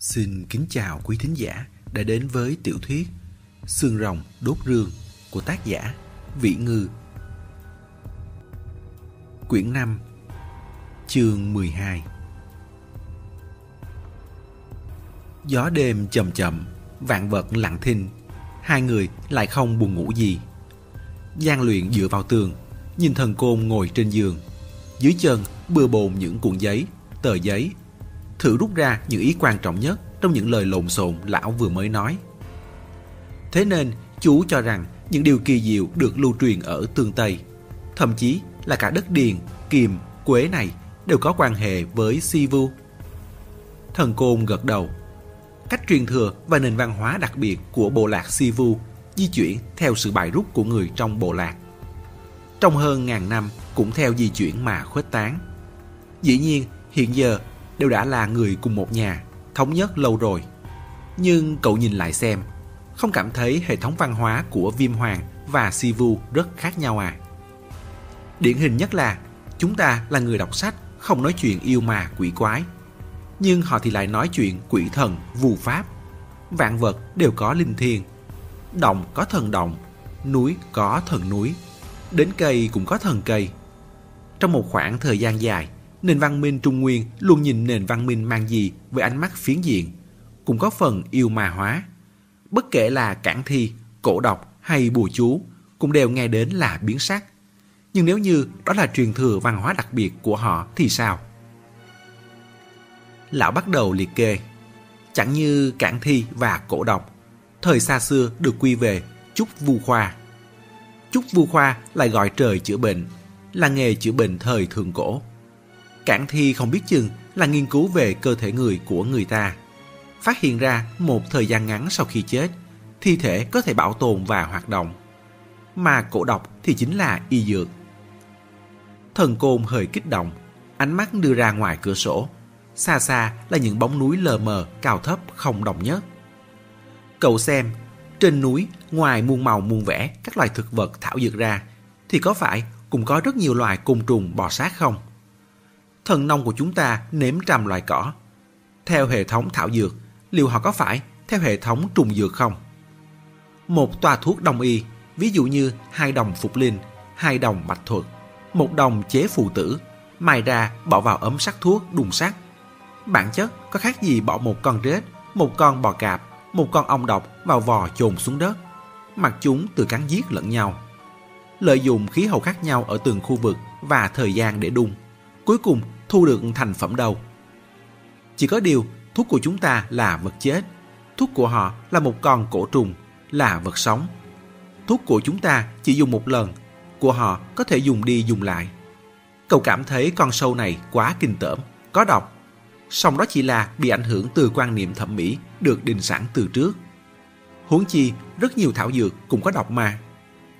Xin kính chào quý thính giả đã đến với tiểu thuyết Xương rồng đốt rương của tác giả Vĩ Ngư. Quyển 5 Chương 12 Gió đêm chậm chậm, vạn vật lặng thinh, hai người lại không buồn ngủ gì. Giang luyện dựa vào tường, nhìn thần côn ngồi trên giường. Dưới chân bừa bồn những cuộn giấy, tờ giấy thử rút ra những ý quan trọng nhất trong những lời lộn xộn lão vừa mới nói. Thế nên, chú cho rằng những điều kỳ diệu được lưu truyền ở tương Tây, thậm chí là cả đất điền, kiềm, quế này đều có quan hệ với Sivu. Thần Côn gật đầu. Cách truyền thừa và nền văn hóa đặc biệt của bộ lạc Sivu di chuyển theo sự bài rút của người trong bộ lạc. Trong hơn ngàn năm cũng theo di chuyển mà khuếch tán. Dĩ nhiên, hiện giờ đều đã là người cùng một nhà, thống nhất lâu rồi. Nhưng cậu nhìn lại xem, không cảm thấy hệ thống văn hóa của Viêm Hoàng và Sivu rất khác nhau à? Điển hình nhất là chúng ta là người đọc sách, không nói chuyện yêu mà quỷ quái. Nhưng họ thì lại nói chuyện quỷ thần, vù pháp. Vạn vật đều có linh thiêng. Động có thần động, núi có thần núi, đến cây cũng có thần cây. Trong một khoảng thời gian dài, nền văn minh Trung Nguyên luôn nhìn nền văn minh mang gì với ánh mắt phiến diện, cũng có phần yêu ma hóa. Bất kể là cản thi, cổ độc hay bùa chú, cũng đều nghe đến là biến sắc. Nhưng nếu như đó là truyền thừa văn hóa đặc biệt của họ thì sao? Lão bắt đầu liệt kê. Chẳng như cản thi và cổ độc, thời xa xưa được quy về chúc Vu Khoa. chúc Vu Khoa lại gọi trời chữa bệnh, là nghề chữa bệnh thời thượng cổ. Cản thi không biết chừng là nghiên cứu về cơ thể người của người ta. Phát hiện ra một thời gian ngắn sau khi chết, thi thể có thể bảo tồn và hoạt động. Mà cổ độc thì chính là y dược. Thần côn hơi kích động, ánh mắt đưa ra ngoài cửa sổ. Xa xa là những bóng núi lờ mờ, cao thấp không đồng nhất. Cậu xem, trên núi ngoài muôn màu muôn vẻ các loài thực vật thảo dược ra, thì có phải cũng có rất nhiều loài côn trùng bò sát không? Thần nông của chúng ta nếm trăm loài cỏ. Theo hệ thống thảo dược, liệu họ có phải theo hệ thống trùng dược không? Một toa thuốc đông y, ví dụ như hai đồng phục linh, hai đồng bạch thuật, một đồng chế phù tử, mài ra bỏ vào ấm sắc thuốc đùng sắt. Bản chất có khác gì bỏ một con rết, một con bò cạp, một con ong độc vào vò chồn xuống đất, mặc chúng từ cắn giết lẫn nhau. Lợi dụng khí hậu khác nhau ở từng khu vực và thời gian để đun cuối cùng thu được thành phẩm đâu. Chỉ có điều, thuốc của chúng ta là vật chết, thuốc của họ là một con cổ trùng, là vật sống. Thuốc của chúng ta chỉ dùng một lần, của họ có thể dùng đi dùng lại. Cậu cảm thấy con sâu này quá kinh tởm, có độc. Song đó chỉ là bị ảnh hưởng từ quan niệm thẩm mỹ được định sẵn từ trước. Huống chi, rất nhiều thảo dược cũng có độc mà.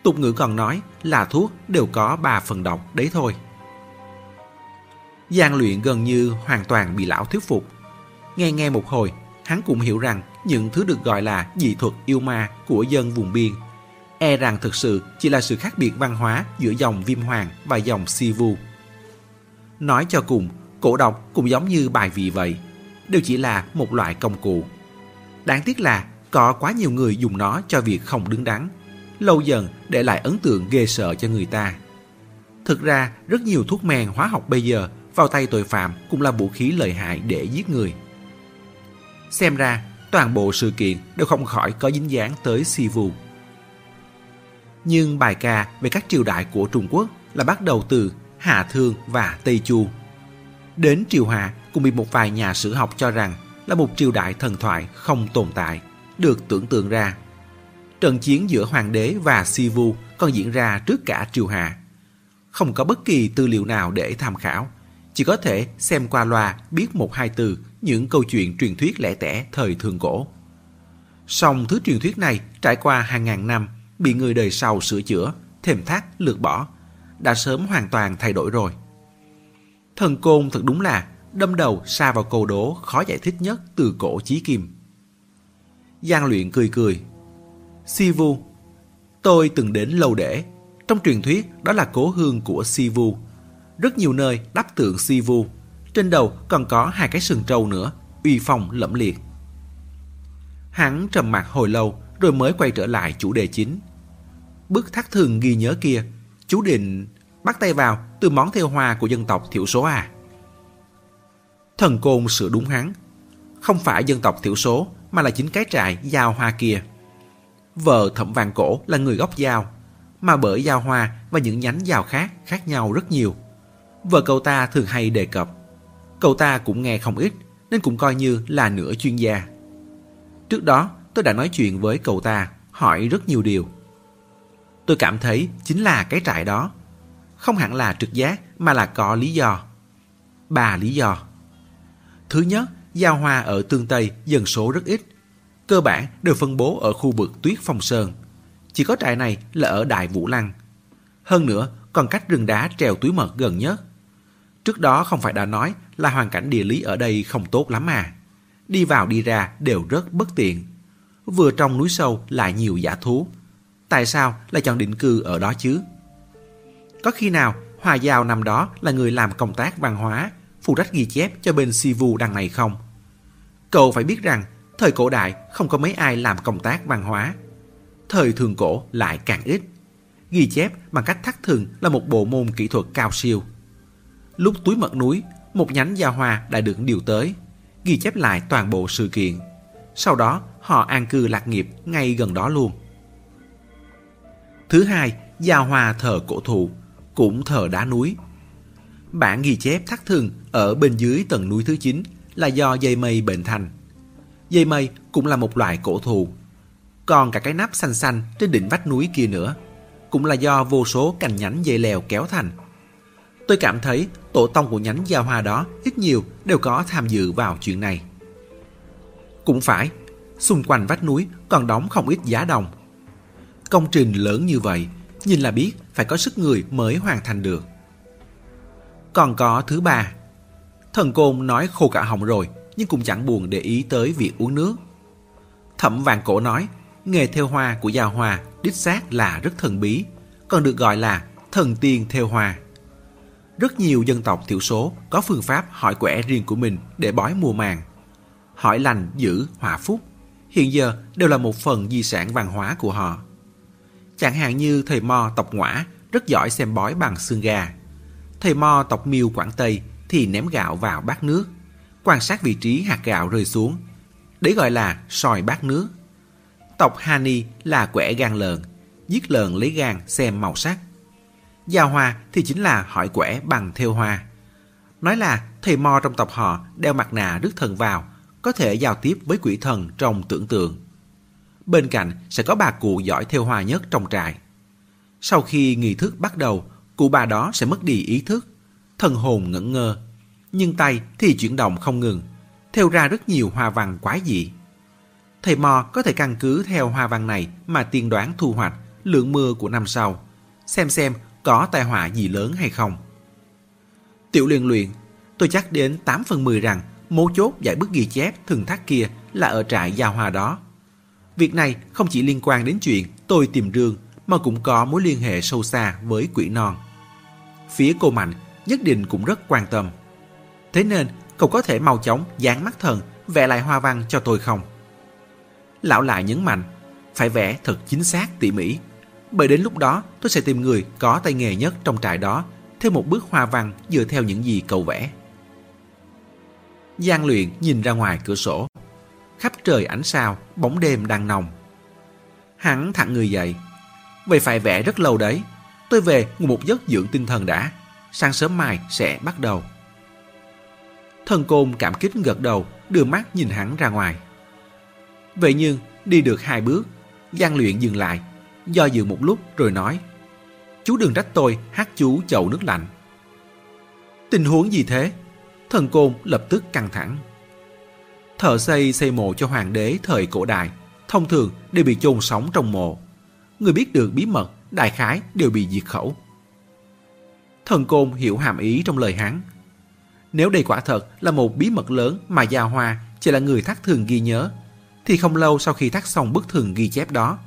Tục ngữ còn nói là thuốc đều có ba phần độc đấy thôi. Giang luyện gần như hoàn toàn bị lão thuyết phục. Nghe nghe một hồi, hắn cũng hiểu rằng những thứ được gọi là dị thuật yêu ma của dân vùng biên e rằng thực sự chỉ là sự khác biệt văn hóa giữa dòng viêm hoàng và dòng si vu. Nói cho cùng, cổ độc cũng giống như bài vị vậy, đều chỉ là một loại công cụ. Đáng tiếc là có quá nhiều người dùng nó cho việc không đứng đắn, lâu dần để lại ấn tượng ghê sợ cho người ta. Thực ra, rất nhiều thuốc men hóa học bây giờ vào tay tội phạm cũng là vũ khí lợi hại để giết người. Xem ra, toàn bộ sự kiện đều không khỏi có dính dáng tới Sivu. Nhưng bài ca về các triều đại của Trung Quốc là bắt đầu từ Hà Thương và Tây Chu. Đến triều Hà cũng bị một vài nhà sử học cho rằng là một triều đại thần thoại không tồn tại, được tưởng tượng ra. Trận chiến giữa hoàng đế và Sivu còn diễn ra trước cả triều Hà. Không có bất kỳ tư liệu nào để tham khảo, chỉ có thể xem qua loa biết một hai từ những câu chuyện truyền thuyết lẻ tẻ thời thường cổ. Song thứ truyền thuyết này trải qua hàng ngàn năm, bị người đời sau sửa chữa, thềm thác, lược bỏ, đã sớm hoàn toàn thay đổi rồi. Thần côn thật đúng là đâm đầu xa vào câu đố khó giải thích nhất từ cổ chí kim. Giang luyện cười cười. Sivu, tôi từng đến lâu để, trong truyền thuyết đó là cố hương của Sivu, rất nhiều nơi đắp tượng si vu. Trên đầu còn có hai cái sừng trâu nữa, uy phong lẫm liệt. Hắn trầm mặc hồi lâu rồi mới quay trở lại chủ đề chính. Bức thác thường ghi nhớ kia, chú định bắt tay vào từ món theo hoa của dân tộc thiểu số à? Thần Côn sửa đúng hắn. Không phải dân tộc thiểu số mà là chính cái trại giao hoa kia. Vợ thẩm vàng cổ là người gốc giao, mà bởi giao hoa và những nhánh giao khác khác nhau rất nhiều. Vợ cậu ta thường hay đề cập. Cậu ta cũng nghe không ít nên cũng coi như là nửa chuyên gia. Trước đó tôi đã nói chuyện với cậu ta, hỏi rất nhiều điều. Tôi cảm thấy chính là cái trại đó. Không hẳn là trực giác mà là có lý do. Ba lý do. Thứ nhất, giao hoa ở Tương Tây dân số rất ít. Cơ bản đều phân bố ở khu vực tuyết phong sơn. Chỉ có trại này là ở Đại Vũ Lăng. Hơn nữa, còn cách rừng đá trèo túi mật gần nhất. Trước đó không phải đã nói là hoàn cảnh địa lý ở đây không tốt lắm à. Đi vào đi ra đều rất bất tiện. Vừa trong núi sâu lại nhiều giả thú. Tại sao lại chọn định cư ở đó chứ? Có khi nào Hòa Giao năm đó là người làm công tác văn hóa, phụ trách ghi chép cho bên Sivu đằng này không? Cậu phải biết rằng, thời cổ đại không có mấy ai làm công tác văn hóa. Thời thường cổ lại càng ít. Ghi chép bằng cách thắt thường là một bộ môn kỹ thuật cao siêu. Lúc túi mật núi, một nhánh gia hoa đã được điều tới, ghi chép lại toàn bộ sự kiện. Sau đó, họ an cư lạc nghiệp ngay gần đó luôn. Thứ hai, gia hoa thờ cổ thụ, cũng thờ đá núi. Bản ghi chép thắt thường ở bên dưới tầng núi thứ 9 là do dây mây bệnh thành. Dây mây cũng là một loại cổ thụ. Còn cả cái nắp xanh xanh trên đỉnh vách núi kia nữa, cũng là do vô số cành nhánh dây leo kéo thành. Tôi cảm thấy tổ tông của nhánh giao hoa đó ít nhiều đều có tham dự vào chuyện này. Cũng phải, xung quanh vách núi còn đóng không ít giá đồng. Công trình lớn như vậy, nhìn là biết phải có sức người mới hoàn thành được. Còn có thứ ba, thần côn nói khô cả họng rồi nhưng cũng chẳng buồn để ý tới việc uống nước. Thẩm vàng cổ nói, nghề theo hoa của giao hoa đích xác là rất thần bí, còn được gọi là thần tiên theo hoa. Rất nhiều dân tộc thiểu số có phương pháp hỏi quẻ riêng của mình để bói mùa màng. Hỏi lành, giữ, hòa phúc, hiện giờ đều là một phần di sản văn hóa của họ. Chẳng hạn như thầy Mo tộc Ngoã rất giỏi xem bói bằng xương gà. Thầy Mo tộc Miêu Quảng Tây thì ném gạo vào bát nước, quan sát vị trí hạt gạo rơi xuống. Đấy gọi là soi bát nước. Tộc Hani là quẻ gan lợn, giết lợn lấy gan xem màu sắc. Giao hoa thì chính là hỏi quẻ bằng theo hoa. Nói là thầy Mo trong tộc họ đeo mặt nạ rước thần vào, có thể giao tiếp với quỷ thần trong tưởng tượng. Bên cạnh sẽ có bà cụ giỏi theo hoa nhất trong trại. Sau khi nghi thức bắt đầu, cụ bà đó sẽ mất đi ý thức, thần hồn ngẩn ngơ. Nhưng tay thì chuyển động không ngừng, theo ra rất nhiều hoa văn quái dị. Thầy Mo có thể căn cứ theo hoa văn này mà tiên đoán thu hoạch, lượng mưa của năm sau, xem xem có tai họa gì lớn hay không. Tiểu liên luyện, tôi chắc đến 8 phần 10 rằng mấu chốt giải bức ghi chép thường thác kia là ở trại gia hoa đó. Việc này không chỉ liên quan đến chuyện tôi tìm rương mà cũng có mối liên hệ sâu xa với quỷ non. Phía cô Mạnh nhất định cũng rất quan tâm. Thế nên cậu có thể mau chóng dán mắt thần vẽ lại hoa văn cho tôi không? Lão lại nhấn mạnh, phải vẽ thật chính xác tỉ mỉ. Bởi đến lúc đó tôi sẽ tìm người có tay nghề nhất trong trại đó theo một bức hoa văn dựa theo những gì cậu vẽ. Giang luyện nhìn ra ngoài cửa sổ. Khắp trời ánh sao, bóng đêm đang nồng. Hắn thẳng người dậy. Vậy phải vẽ rất lâu đấy. Tôi về ngủ một giấc dưỡng tinh thần đã. Sáng sớm mai sẽ bắt đầu. Thần côn cảm kích gật đầu, đưa mắt nhìn hắn ra ngoài. Vậy nhưng, đi được hai bước, Giang luyện dừng lại, do dự một lúc rồi nói Chú đừng trách tôi hát chú chậu nước lạnh. Tình huống gì thế? Thần côn lập tức căng thẳng. Thợ xây xây mộ cho hoàng đế thời cổ đại, thông thường đều bị chôn sống trong mộ. Người biết được bí mật, đại khái đều bị diệt khẩu. Thần côn hiểu hàm ý trong lời hắn. Nếu đây quả thật là một bí mật lớn mà Gia Hoa chỉ là người thác thường ghi nhớ, thì không lâu sau khi thác xong bức thường ghi chép đó,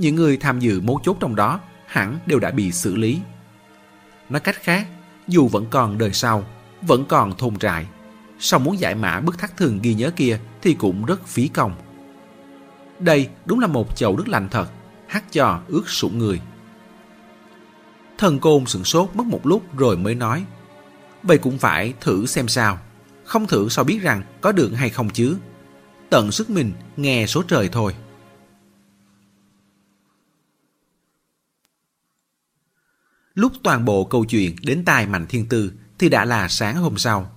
những người tham dự mấu chốt trong đó hẳn đều đã bị xử lý. Nói cách khác, dù vẫn còn đời sau, vẫn còn thôn trại, song muốn giải mã bức thắt thường ghi nhớ kia thì cũng rất phí công. Đây đúng là một chậu nước lạnh thật, hát cho ướt sũng người. Thần côn sửng sốt mất một lúc rồi mới nói. Vậy cũng phải thử xem sao. Không thử sao biết rằng có được hay không chứ. Tận sức mình nghe số trời thôi. Lúc toàn bộ câu chuyện đến tai Mạnh Thiên Tư thì đã là sáng hôm sau.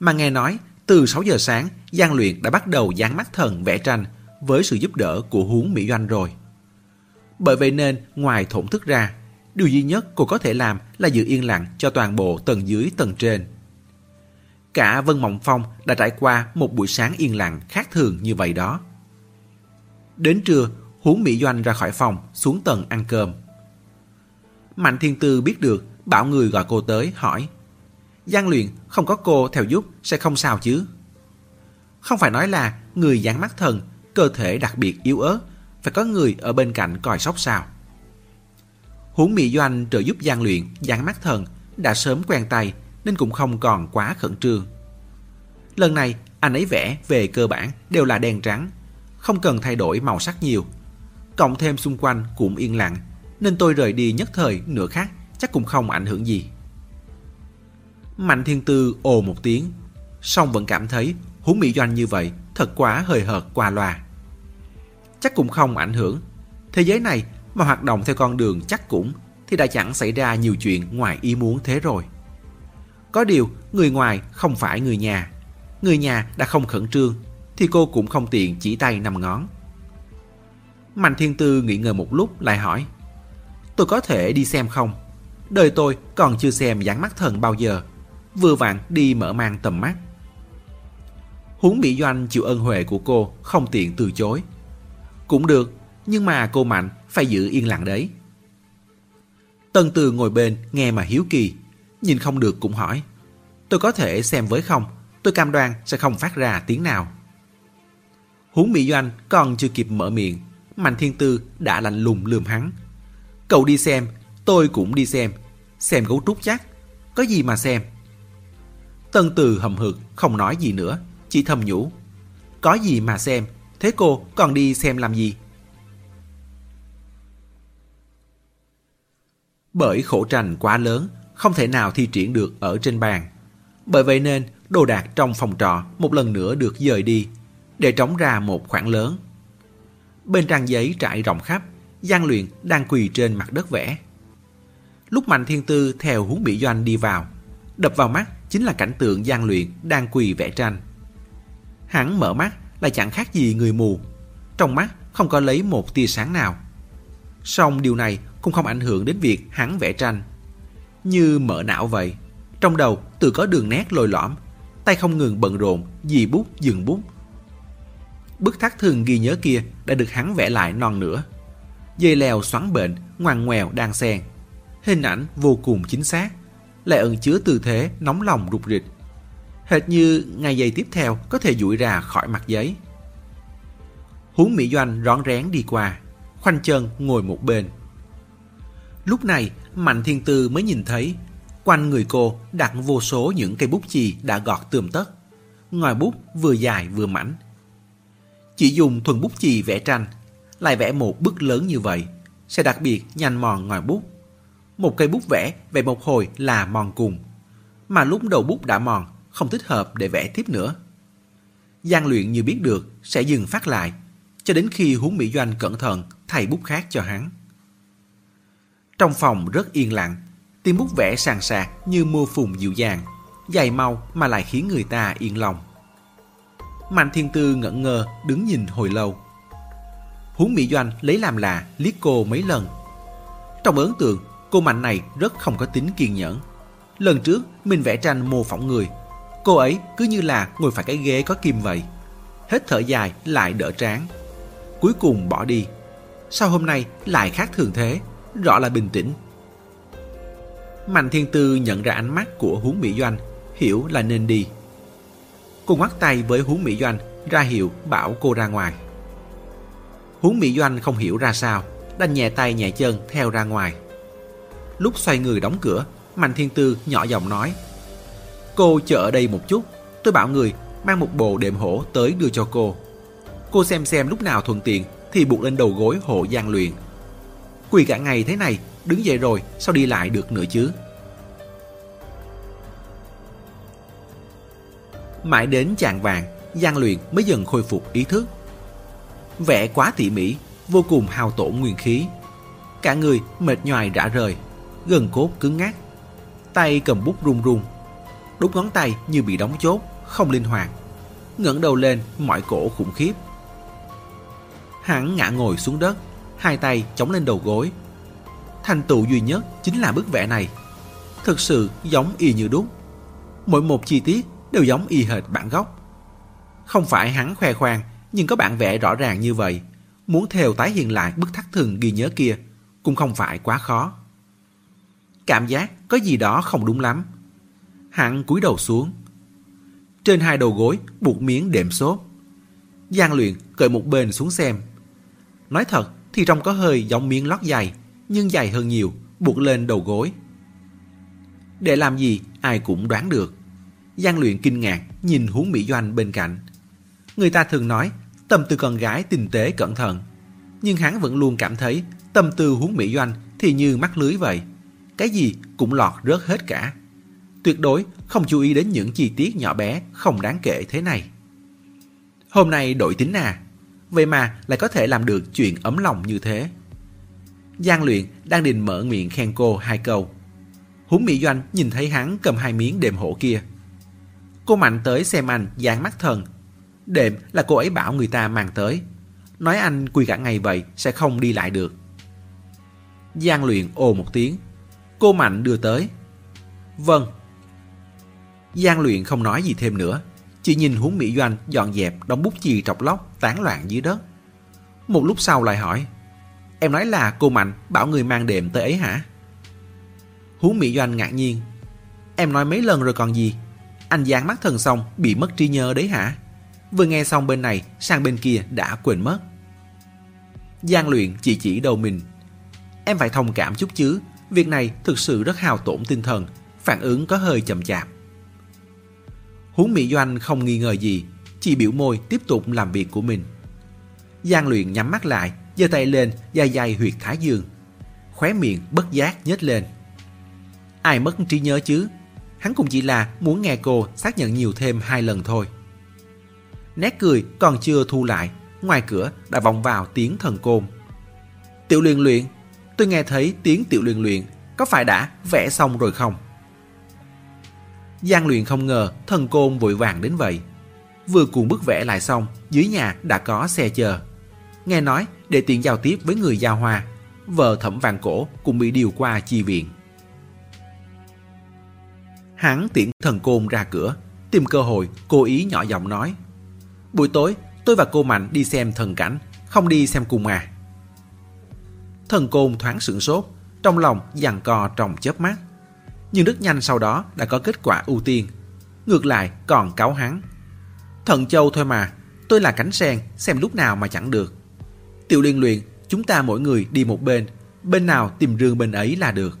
Mà nghe nói từ 6 giờ sáng Giang Luyện đã bắt đầu dán mắt thần vẽ tranh với sự giúp đỡ của huống Mỹ Doanh rồi. Bởi vậy nên ngoài thổn thức ra, điều duy nhất cô có thể làm là giữ yên lặng cho toàn bộ tầng dưới tầng trên. Cả Vân Mộng Phong đã trải qua một buổi sáng yên lặng khác thường như vậy đó. Đến trưa, huống Mỹ Doanh ra khỏi phòng xuống tầng ăn cơm. Mạnh Thiên Tư biết được, bảo người gọi cô tới, hỏi. Giang luyện không có cô theo giúp sẽ không sao chứ? Không phải nói là người dán mắt thần, cơ thể đặc biệt yếu ớt, phải có người ở bên cạnh coi sóc sao. Huống Mỹ Doanh trợ giúp Giang luyện dán mắt thần đã sớm quen tay nên cũng không còn quá khẩn trương. Lần này anh ấy vẽ về cơ bản đều là đen trắng, không cần thay đổi màu sắc nhiều. Cộng thêm xung quanh cũng yên lặng nên tôi rời đi nhất thời nửa khác chắc cũng không ảnh hưởng gì. Mạnh Thiên Tư ồ một tiếng, song vẫn cảm thấy huống mỹ doanh như vậy thật quá hời hợt qua loa. Chắc cũng không ảnh hưởng. Thế giới này mà hoạt động theo con đường chắc cũng thì đã chẳng xảy ra nhiều chuyện ngoài ý muốn thế rồi. Có điều, người ngoài không phải người nhà. Người nhà đã không khẩn trương, thì cô cũng không tiện chỉ tay năm ngón. Mạnh Thiên Tư nghĩ ngợi một lúc lại hỏi Tôi có thể đi xem không? Đời tôi còn chưa xem dáng mắt thần bao giờ. Vừa vặn đi mở mang tầm mắt. Huống Mỹ Doanh chịu ơn huệ của cô không tiện từ chối. Cũng được, nhưng mà cô Mạnh phải giữ yên lặng đấy. Tân Từ ngồi bên nghe mà hiếu kỳ, nhìn không được cũng hỏi. Tôi có thể xem với không? Tôi cam đoan sẽ không phát ra tiếng nào. Huống Mỹ Doanh còn chưa kịp mở miệng, Mạnh Thiên Tư đã lạnh lùng lườm hắn, Cậu đi xem, tôi cũng đi xem. Xem gấu trúc chắc. Có gì mà xem. Tân từ hầm hực, không nói gì nữa. Chỉ thầm nhủ. Có gì mà xem. Thế cô còn đi xem làm gì? Bởi khổ tranh quá lớn, không thể nào thi triển được ở trên bàn. Bởi vậy nên đồ đạc trong phòng trọ một lần nữa được dời đi, để trống ra một khoảng lớn. Bên trang giấy trải rộng khắp, Giang Luyện đang quỳ trên mặt đất vẽ. Lúc Mạnh Thiên Tư theo hướng Mỹ Doanh đi vào, đập vào mắt chính là cảnh tượng Giang Luyện đang quỳ vẽ tranh. Hắn mở mắt là chẳng khác gì người mù, trong mắt không có lấy một tia sáng nào. Song điều này cũng không ảnh hưởng đến việc hắn vẽ tranh. Như mở não vậy, trong đầu tự có đường nét lồi lõm, tay không ngừng bận rộn, dì bút dừng bút. Bức thác thường ghi nhớ kia đã được hắn vẽ lại non nữa dây leo xoắn bệnh, ngoằn ngoèo đang xen. Hình ảnh vô cùng chính xác, lại ẩn chứa tư thế nóng lòng rụt rịch. Hệt như ngày giây tiếp theo có thể duỗi ra khỏi mặt giấy. Huống Mỹ Doanh rón rén đi qua, khoanh chân ngồi một bên. Lúc này, Mạnh Thiên Tư mới nhìn thấy quanh người cô đặt vô số những cây bút chì đã gọt tươm tất. Ngòi bút vừa dài vừa mảnh. Chỉ dùng thuần bút chì vẽ tranh lại vẽ một bức lớn như vậy, sẽ đặc biệt nhanh mòn ngòi bút. Một cây bút vẽ vẽ một hồi là mòn cùng, mà lúc đầu bút đã mòn, không thích hợp để vẽ tiếp nữa. gian luyện như biết được sẽ dừng phát lại, cho đến khi huống Mỹ Doanh cẩn thận thay bút khác cho hắn. Trong phòng rất yên lặng, tiếng bút vẽ sàn sạc như mưa phùn dịu dàng, dài mau mà lại khiến người ta yên lòng. Mạnh Thiên Tư ngẩn ngơ đứng nhìn hồi lâu. Huống Mỹ Doanh lấy làm lạ liếc cô mấy lần. Trong ấn tượng, cô Mạnh này rất không có tính kiên nhẫn. Lần trước, mình vẽ tranh mô phỏng người. Cô ấy cứ như là ngồi phải cái ghế có kim vậy. Hết thở dài lại đỡ trán. Cuối cùng bỏ đi. Sao hôm nay lại khác thường thế? Rõ là bình tĩnh. Mạnh Thiên Tư nhận ra ánh mắt của Huống Mỹ Doanh, hiểu là nên đi. Cô ngoắt tay với Huống Mỹ Doanh, ra hiệu bảo cô ra ngoài. Huống Mỹ Doanh không hiểu ra sao, đành nhẹ tay nhẹ chân theo ra ngoài. Lúc xoay người đóng cửa, Mạnh Thiên Tư nhỏ giọng nói Cô chờ ở đây một chút, tôi bảo người mang một bộ đệm hổ tới đưa cho cô. Cô xem xem lúc nào thuận tiện thì buộc lên đầu gối hộ gian Luyện. Quỳ cả ngày thế này, đứng dậy rồi sao đi lại được nữa chứ? Mãi đến chạng vàng, gian Luyện mới dần khôi phục ý thức. Vẽ quá tỉ mỉ, vô cùng hao tổn nguyên khí. Cả người mệt nhoài rã rời, gần cốt cứng ngắc. Tay cầm bút run run. Đốt ngón tay như bị đóng chốt, không linh hoạt. ngẩng đầu lên, mỏi cổ khủng khiếp. Hắn ngã ngồi xuống đất, hai tay chống lên đầu gối. Thành tựu duy nhất chính là bức vẽ này. Thực sự giống y như đúc. Mỗi một chi tiết đều giống y hệt bản gốc. Không phải hắn khoe khoang, nhưng có bản vẽ rõ ràng như vậy. Muốn theo tái hiện lại bức thắt thường ghi nhớ kia cũng không phải quá khó. Cảm giác có gì đó không đúng lắm. Hắn cúi đầu xuống. Trên hai đầu gối buộc miếng đệm xốp. Giang luyện cởi một bên xuống xem. Nói thật thì trông có hơi giống miếng lót dày, nhưng dày hơn nhiều, buộc lên đầu gối. Để làm gì ai cũng đoán được. Giang luyện kinh ngạc nhìn huống Mỹ Doanh bên cạnh. Người ta thường nói, tâm tư con gái tinh tế cẩn thận. Nhưng hắn vẫn luôn cảm thấy, tâm tư huống Mỹ Doanh thì như mắc lưới vậy. Cái gì cũng lọt rớt hết cả. Tuyệt đối không chú ý đến những chi tiết nhỏ bé, không đáng kể thế này. Hôm nay đổi tính à? Vậy mà lại có thể làm được chuyện ấm lòng như thế. Giang luyện đang định mở miệng khen cô hai câu. Huống Mỹ Doanh nhìn thấy hắn cầm hai miếng đệm hổ kia. Cô Mạnh tới xem anh dán mắt thần. Đệm là cô ấy bảo người ta mang tới. Nói anh quy cả ngày vậy sẽ không đi lại được. Giang luyện ồ một tiếng. Cô Mạnh đưa tới. Vâng. Giang luyện không nói gì thêm nữa. Chỉ nhìn huống Mỹ Doanh dọn dẹp, đóng bút chì trọc lóc, tán loạn dưới đất. Một lúc sau lại hỏi. Em nói là cô Mạnh bảo người mang đệm tới ấy hả? Huống Mỹ Doanh ngạc nhiên. Em nói mấy lần rồi còn gì? Anh giang mắt thần xong bị mất trí nhớ đấy hả? Vừa nghe xong bên này sang bên kia đã quên mất. Giang luyện chỉ chỉ đầu mình. Em phải thông cảm chút chứ, việc này thực sự rất hao tổn tinh thần, phản ứng có hơi chậm chạp. Huống Mỹ Doanh không nghi ngờ gì, chỉ biểu môi tiếp tục làm việc của mình. Giang luyện nhắm mắt lại, giơ tay lên, dài dài huyệt thái dương. Khóe miệng bất giác nhếch lên. Ai mất trí nhớ chứ? Hắn cũng chỉ là muốn nghe cô xác nhận nhiều thêm hai lần thôi. Nét cười còn chưa thu lại, ngoài cửa đã vọng vào tiếng thần côn. Tiểu luyện luyện, tôi nghe thấy tiếng tiểu luyện luyện, có phải đã vẽ xong rồi không? Giang luyện không ngờ thần côn vội vàng đến vậy. Vừa cuộn bức vẽ lại xong, dưới nhà đã có xe chờ. Nghe nói để tiện giao tiếp với người giao hoa, vợ thẩm vàng cổ cũng bị điều qua chi viện. Hắn tiện thần côn ra cửa, tìm cơ hội cố ý nhỏ giọng nói. Buổi tối, tôi và cô Mạnh đi xem thần cảnh, không đi xem cùng à. Thần côn thoáng sửng sốt, trong lòng giằng co trong chớp mắt. Nhưng rất nhanh sau đó đã có kết quả ưu tiên. Ngược lại còn cáo hắn. Thần châu thôi mà, tôi là cánh sen, xem lúc nào mà chẳng được. Tiểu liên luyện, chúng ta mỗi người đi một bên, bên nào tìm rương bên ấy là được.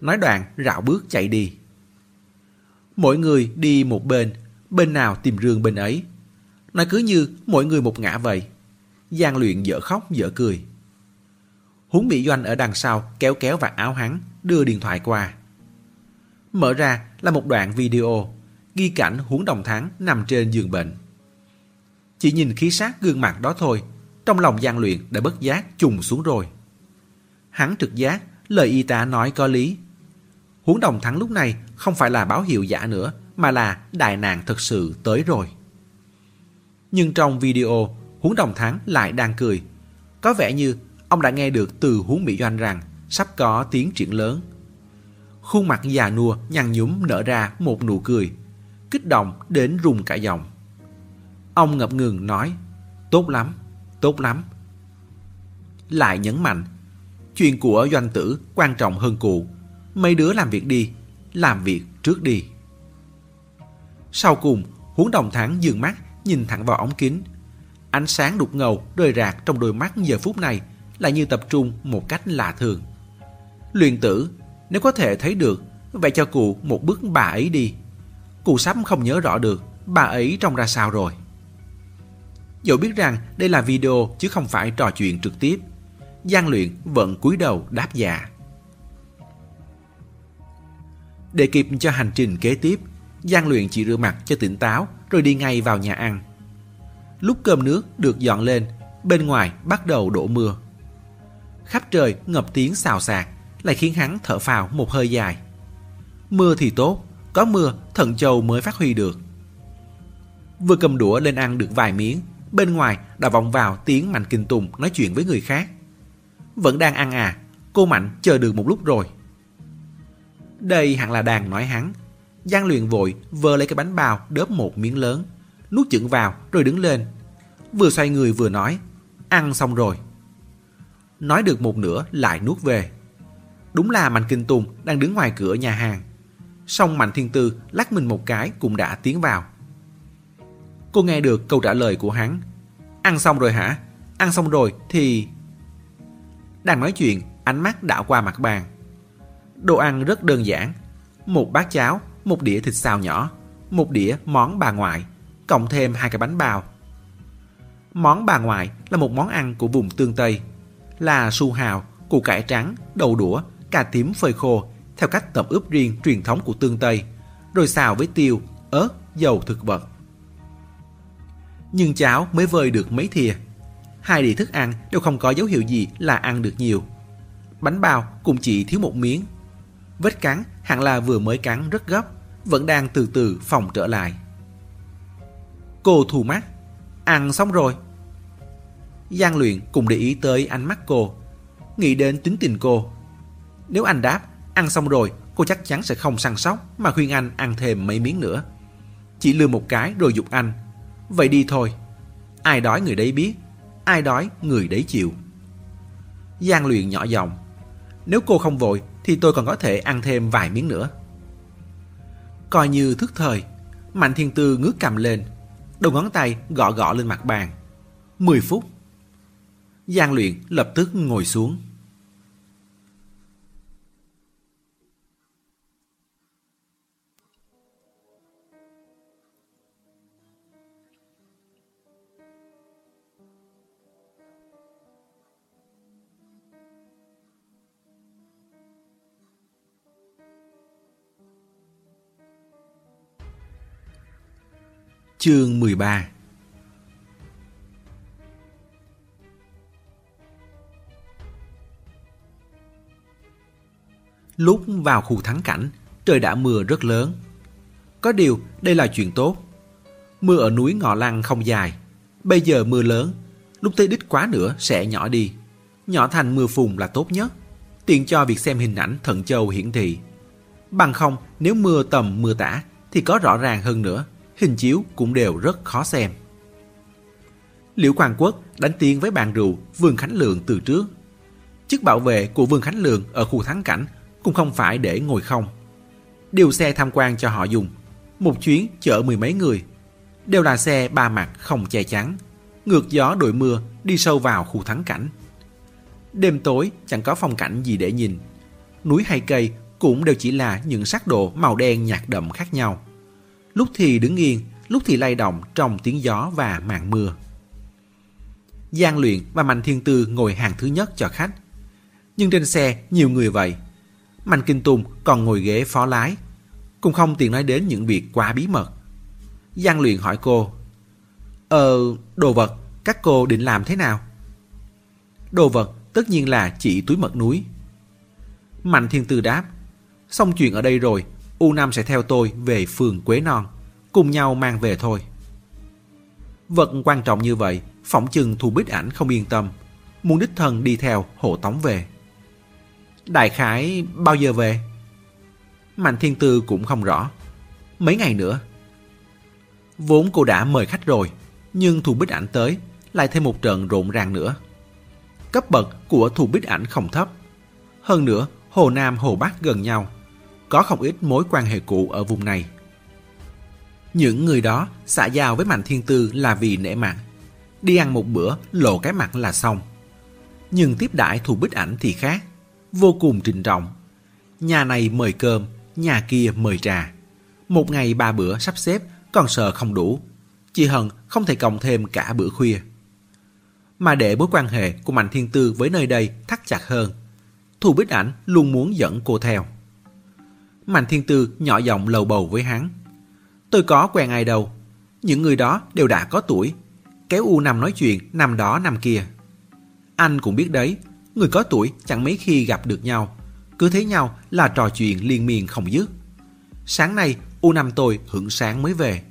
Nói đoạn rảo bước chạy đi. Mỗi người đi một bên, bên nào tìm rương bên ấy. Nói cứ như mỗi người một ngã vậy. Giang luyện dở khóc dở cười. Huống bị doanh ở đằng sau kéo kéo vạt áo hắn, đưa điện thoại qua. Mở ra là một đoạn video, ghi cảnh huống đồng thắng nằm trên giường bệnh. Chỉ nhìn khí sát gương mặt đó thôi, trong lòng Giang luyện đã bất giác trùng xuống rồi. Hắn trực giác, lời y tá nói có lý. Huống đồng thắng lúc này không phải là báo hiệu giả nữa, mà là đại nạn thật sự tới rồi. Nhưng trong video, Huống Đồng Thắng lại đang cười. Có vẻ như ông đã nghe được từ Huống Mỹ Doanh rằng sắp có tiến triển lớn. Khuôn mặt già nua nhăn nhúm nở ra một nụ cười, kích động đến rung cả giọng. Ông ngập ngừng nói, tốt lắm, tốt lắm. Lại nhấn mạnh, chuyện của doanh tử quan trọng hơn cụ. Mấy đứa làm việc đi, làm việc trước đi. Sau cùng, huống đồng thắng dừng mắt, nhìn thẳng vào ống kính. Ánh sáng đục ngầu rơi rạc trong đôi mắt giờ phút này là như tập trung một cách lạ thường. Luyện tử, nếu có thể thấy được, vậy cho cụ một bước bà ấy đi. Cụ sắp không nhớ rõ được bà ấy trông ra sao rồi. Dẫu biết rằng đây là video chứ không phải trò chuyện trực tiếp, Giang Luyện vẫn cúi đầu đáp dạ. Để kịp cho hành trình kế tiếp, Giang Luyện chỉ rửa mặt cho tỉnh táo rồi đi ngay vào nhà ăn. Lúc cơm nước được dọn lên, bên ngoài bắt đầu đổ mưa. Khắp trời ngập tiếng xào xạc, lại khiến hắn thở phào một hơi dài. Mưa thì tốt, có mưa thận châu mới phát huy được. Vừa cầm đũa lên ăn được vài miếng, bên ngoài đã vọng vào tiếng Mạnh Kinh Tùng nói chuyện với người khác. Vẫn đang ăn à, cô Mạnh chờ được một lúc rồi. Đây hẳn là đàn nói hắn. Giang luyện vội vơ lấy cái bánh bao đớp một miếng lớn, nuốt chửng vào rồi đứng lên. Vừa xoay người vừa nói, ăn xong rồi. Nói được một nửa lại nuốt về. Đúng là Mạnh Kinh Tùng đang đứng ngoài cửa nhà hàng. Xong Mạnh Thiên Tư lắc mình một cái cũng đã tiến vào. Cô nghe được câu trả lời của hắn. Ăn xong rồi hả? Ăn xong rồi thì... Đang nói chuyện, ánh mắt đảo qua mặt bàn. Đồ ăn rất đơn giản. Một bát cháo, một đĩa thịt xào nhỏ, một đĩa món bà ngoại, cộng thêm hai cái bánh bao. Món bà ngoại là một món ăn của vùng tương Tây, là su hào, củ cải trắng, đậu đũa, cà tím phơi khô theo cách tẩm ướp riêng truyền thống của tương Tây, rồi xào với tiêu, ớt, dầu thực vật. Nhưng cháo mới vơi được mấy thìa. Hai đĩa thức ăn đều không có dấu hiệu gì là ăn được nhiều. Bánh bao cũng chỉ thiếu một miếng. Vết cắn hẳn là vừa mới cắn rất gấp, vẫn đang từ từ phòng trở lại. Cô thù mắt, ăn xong rồi. Giang luyện cùng để ý tới ánh mắt cô, nghĩ đến tính tình cô. Nếu anh đáp, ăn xong rồi, cô chắc chắn sẽ không săn sóc mà khuyên anh ăn thêm mấy miếng nữa. Chỉ lừa một cái rồi dục anh. Vậy đi thôi. Ai đói người đấy biết, ai đói người đấy chịu. Giang luyện nhỏ giọng. Nếu cô không vội thì tôi còn có thể ăn thêm vài miếng nữa. Coi như thức thời, Mạnh Thiên Tư ngước cầm lên, đầu ngón tay gõ gõ lên mặt bàn. 10 phút. Giang luyện lập tức ngồi xuống. Chương 13 Lúc vào khu thắng cảnh, trời đã mưa rất lớn. Có điều, đây là chuyện tốt. Mưa ở núi Ngọ Lăng không dài. Bây giờ mưa lớn, lúc tới đích quá nữa sẽ nhỏ đi. Nhỏ thành mưa phùn là tốt nhất, tiện cho việc xem hình ảnh thận châu hiển thị. Bằng không, nếu mưa tầm mưa tả thì có rõ ràng hơn nữa hình chiếu cũng đều rất khó xem. Liễu Quang Quốc đánh tiếng với bàn rượu Vương Khánh Lượng từ trước. Chức bảo vệ của Vương Khánh Lượng ở khu thắng cảnh cũng không phải để ngồi không. Điều xe tham quan cho họ dùng. Một chuyến chở mười mấy người. Đều là xe ba mặt không che chắn. Ngược gió đội mưa đi sâu vào khu thắng cảnh. Đêm tối chẳng có phong cảnh gì để nhìn. Núi hay cây cũng đều chỉ là những sắc độ màu đen nhạt đậm khác nhau lúc thì đứng yên, lúc thì lay động trong tiếng gió và màn mưa. Giang luyện và Mạnh Thiên Tư ngồi hàng thứ nhất cho khách. Nhưng trên xe nhiều người vậy. Mạnh Kinh Tùng còn ngồi ghế phó lái. Cũng không tiện nói đến những việc quá bí mật. Giang luyện hỏi cô. Ờ, đồ vật, các cô định làm thế nào? Đồ vật tất nhiên là chỉ túi mật núi. Mạnh Thiên Tư đáp. Xong chuyện ở đây rồi, U Nam sẽ theo tôi về phường Quế Non, cùng nhau mang về thôi. Vật quan trọng như vậy, phỏng chừng Thu Bích Ảnh không yên tâm, muốn đích thân đi theo hộ tống về. Đại khái bao giờ về? Mạnh Thiên Tư cũng không rõ. Mấy ngày nữa. Vốn cô đã mời khách rồi, nhưng Thù Bích Ảnh tới, lại thêm một trận rộn ràng nữa. Cấp bậc của Thù Bích Ảnh không thấp. Hơn nữa, Hồ Nam Hồ Bắc gần nhau, có không ít mối quan hệ cũ ở vùng này. Những người đó xã giao với Mạnh Thiên Tư là vì nể mặt. Đi ăn một bữa lộ cái mặt là xong. Nhưng tiếp đãi thù bích ảnh thì khác, vô cùng trình trọng. Nhà này mời cơm, nhà kia mời trà. Một ngày ba bữa sắp xếp còn sợ không đủ. Chị Hận không thể cộng thêm cả bữa khuya. Mà để mối quan hệ của Mạnh Thiên Tư với nơi đây thắt chặt hơn, thù Bích Ảnh luôn muốn dẫn cô theo. Mạnh Thiên Tư nhỏ giọng lầu bầu với hắn. Tôi có quen ai đâu. Những người đó đều đã có tuổi. Kéo U nằm nói chuyện năm đó năm kia. Anh cũng biết đấy, người có tuổi chẳng mấy khi gặp được nhau. Cứ thấy nhau là trò chuyện liên miên không dứt. Sáng nay U Năm tôi hưởng sáng mới về.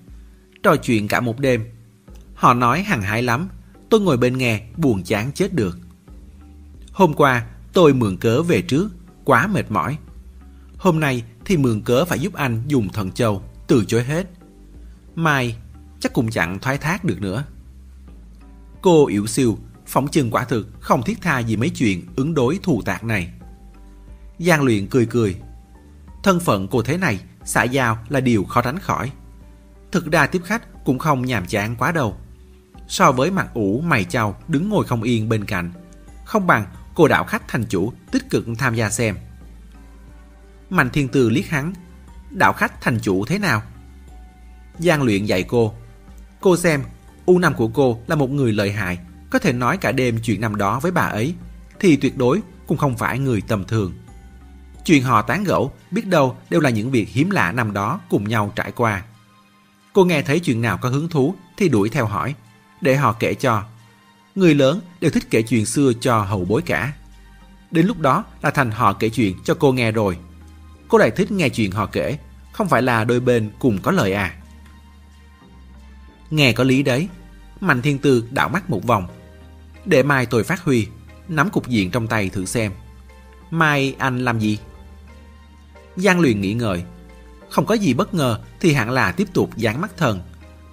Trò chuyện cả một đêm. Họ nói hằng hái lắm. Tôi ngồi bên nghe buồn chán chết được. Hôm qua tôi mượn cớ về trước, quá mệt mỏi. Hôm nay thì mượn cớ phải giúp anh dùng thần châu, từ chối hết. Mai chắc cũng chẳng thoái thác được nữa. Cô yếu siêu, phỏng chừng quả thực không thiết tha gì mấy chuyện ứng đối thù tạc này. Giang luyện cười cười. Thân phận cô thế này, xã giao là điều khó tránh khỏi. Thực ra tiếp khách cũng không nhàm chán quá đâu. So với mặt ủ mày chào đứng ngồi không yên bên cạnh, không bằng cô đạo khách thành chủ tích cực tham gia xem. Mạnh thiên từ liếc hắn, đạo khách thành chủ thế nào? Giang luyện dạy cô. Cô xem, U5 của cô là một người lợi hại, có thể nói cả đêm chuyện năm đó với bà ấy, thì tuyệt đối cũng không phải người tầm thường. Chuyện họ tán gẫu, biết đâu đều là những việc hiếm lạ năm đó cùng nhau trải qua. Cô nghe thấy chuyện nào có hứng thú thì đuổi theo hỏi, để họ kể cho. Người lớn đều thích kể chuyện xưa cho hậu bối cả. Đến lúc đó là thành họ kể chuyện cho cô nghe rồi. Cô lại thích nghe chuyện họ kể, không phải là đôi bên cùng có lời à. Nghe có lý đấy. Mạnh Thiên Tư đảo mắt một vòng. Để mai tôi phát huy, nắm cục diện trong tay thử xem. Mai anh làm gì? Giang Luyện nghĩ ngợi. Không có gì bất ngờ thì hẳn là tiếp tục dán mắt thần.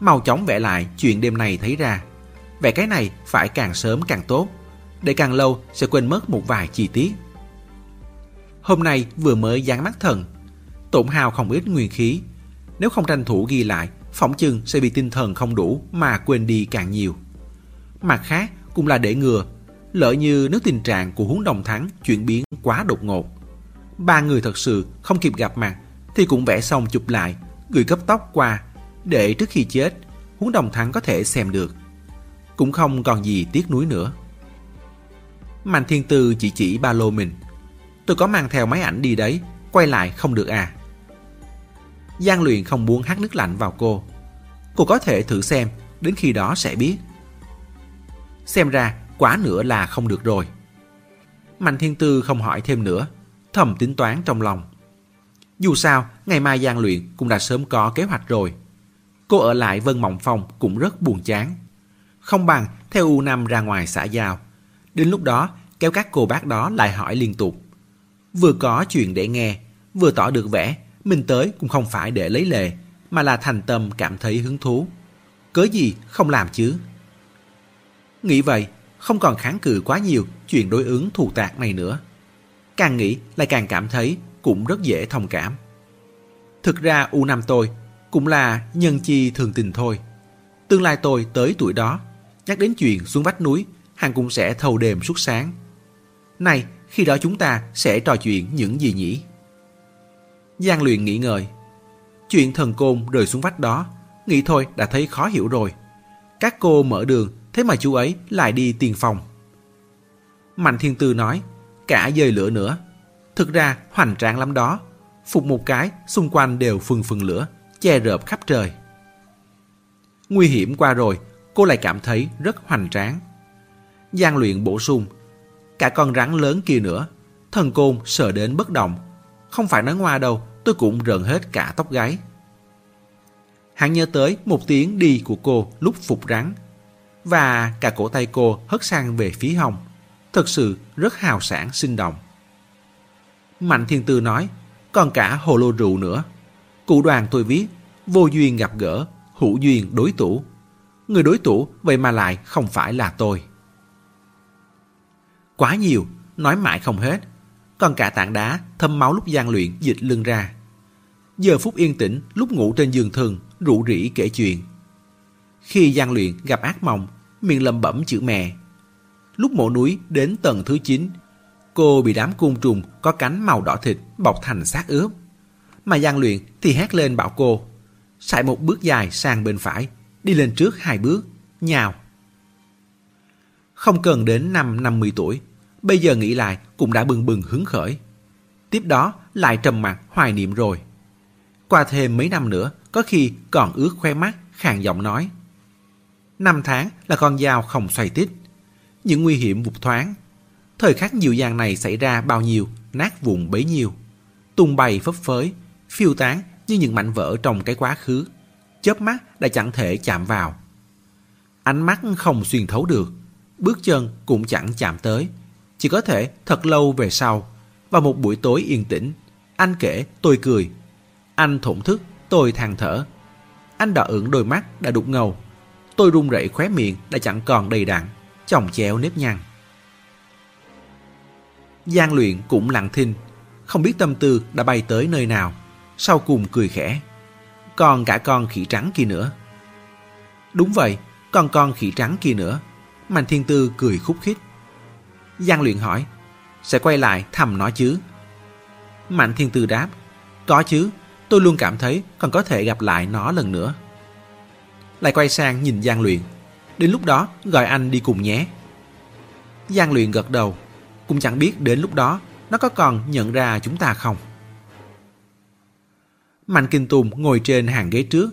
Mau chóng vẽ lại chuyện đêm này thấy ra. Vẽ cái này phải càng sớm càng tốt. Để càng lâu sẽ quên mất một vài chi tiết. Hôm nay vừa mới dán mắt thần. Tổn hào không ít nguyên khí. Nếu không tranh thủ ghi lại, phỏng chừng sẽ bị tinh thần không đủ mà quên đi càng nhiều. Mặt khác cũng là để ngừa, lỡ như nếu tình trạng của huống đồng thắng chuyển biến quá đột ngột. Ba người thật sự không kịp gặp mặt thì cũng vẽ xong chụp lại, gửi cấp tóc qua để trước khi chết huống đồng thắng có thể xem được. Cũng không còn gì tiếc nuối nữa. Mạnh Thiên Tư chỉ chỉ ba lô mình. Tôi có mang theo máy ảnh đi đấy, quay lại không được à. Giang luyện không muốn hát nước lạnh vào cô. Cô có thể thử xem, đến khi đó sẽ biết. Xem ra, quá nữa là không được rồi. Mạnh Thiên Tư không hỏi thêm nữa, thầm tính toán trong lòng. Dù sao, ngày mai Giang luyện cũng đã sớm có kế hoạch rồi. Cô ở lại Vân Mộng Phong cũng rất buồn chán. Không bằng theo U Năm ra ngoài xã giao. Đến lúc đó, kéo các cô bác đó lại hỏi liên tục. Vừa có chuyện để nghe, vừa tỏ được vẻ, mình tới cũng không phải để lấy lệ, mà là thành tâm cảm thấy hứng thú. Cớ gì không làm chứ? Nghĩ vậy, không còn kháng cự quá nhiều chuyện đối ứng thù tạc này nữa. Càng nghĩ lại càng cảm thấy cũng rất dễ thông cảm. Thực ra U năm tôi cũng là nhân chi thường tình thôi. Tương lai tôi tới tuổi đó, nhắc đến chuyện xuống vách núi, hàng cũng sẽ thâu đêm suốt sáng. Này, khi đó chúng ta sẽ trò chuyện những gì nhỉ? Giang luyện nghĩ ngợi. Chuyện thần côn rơi xuống vách đó, nghĩ thôi đã thấy khó hiểu rồi. Các cô mở đường, thế mà chú ấy lại đi tiền phòng. Mạnh Thiên Tư nói, cả dời lửa nữa. Thực ra hoành tráng lắm đó. Phục một cái, xung quanh đều phừng phừng lửa, che rợp khắp trời. Nguy hiểm qua rồi, cô lại cảm thấy rất hoành tráng. Giang luyện bổ sung, cả con rắn lớn kia nữa, thần côn sợ đến bất động. Không phải nói ngoa đâu, tôi cũng rợn hết cả tóc gáy. Hắn nhớ tới một tiếng đi của cô lúc phục rắn và cả cổ tay cô hất sang về phía hồng Thật sự rất hào sản sinh động. Mạnh Thiên Tư nói, còn cả hồ lô rượu nữa. Cụ đoàn tôi viết, vô duyên gặp gỡ, hữu duyên đối tủ. Người đối tủ vậy mà lại không phải là tôi. Quá nhiều, nói mãi không hết. Còn cả tảng đá thâm máu lúc gian luyện dịch lưng ra. Giờ phút yên tĩnh lúc ngủ trên giường thường, rủ rỉ kể chuyện. Khi gian luyện gặp ác mộng, miệng lẩm bẩm chữ mẹ. Lúc mộ núi đến tầng thứ 9, cô bị đám côn trùng có cánh màu đỏ thịt bọc thành xác ướp. Mà gian luyện thì hét lên bảo cô, sải một bước dài sang bên phải, đi lên trước hai bước, nhào. Không cần đến năm 50 tuổi, bây giờ nghĩ lại cũng đã bừng bừng hứng khởi. Tiếp đó lại trầm mặt hoài niệm rồi. Qua thêm mấy năm nữa, có khi còn ướt khoe mắt, khàn giọng nói. Năm tháng là con dao không xoay tít. Những nguy hiểm vụt thoáng. Thời khắc dịu dàng này xảy ra bao nhiêu, nát vụn bấy nhiêu. Tung bay phấp phới, phiêu tán như những mảnh vỡ trong cái quá khứ. Chớp mắt đã chẳng thể chạm vào. Ánh mắt không xuyên thấu được, bước chân cũng chẳng chạm tới. Chỉ có thể thật lâu về sau, vào một buổi tối yên tĩnh, anh kể tôi cười. Anh thổn thức, tôi than thở. Anh đỏ ửng đôi mắt đã đục ngầu. Tôi run rẩy khóe miệng đã chẳng còn đầy đặn, chồng chéo nếp nhăn. gian luyện cũng lặng thinh, không biết tâm tư đã bay tới nơi nào, sau cùng cười khẽ. Còn cả con khỉ trắng kia nữa. Đúng vậy, còn con khỉ trắng kia nữa. Mạnh thiên tư cười khúc khích. Giang luyện hỏi, sẽ quay lại thầm nó chứ? Mạnh thiên tư đáp, có chứ, tôi luôn cảm thấy còn có thể gặp lại nó lần nữa. Lại quay sang nhìn Giang luyện, đến lúc đó gọi anh đi cùng nhé. Giang luyện gật đầu, cũng chẳng biết đến lúc đó nó có còn nhận ra chúng ta không. Mạnh Kinh Tùng ngồi trên hàng ghế trước,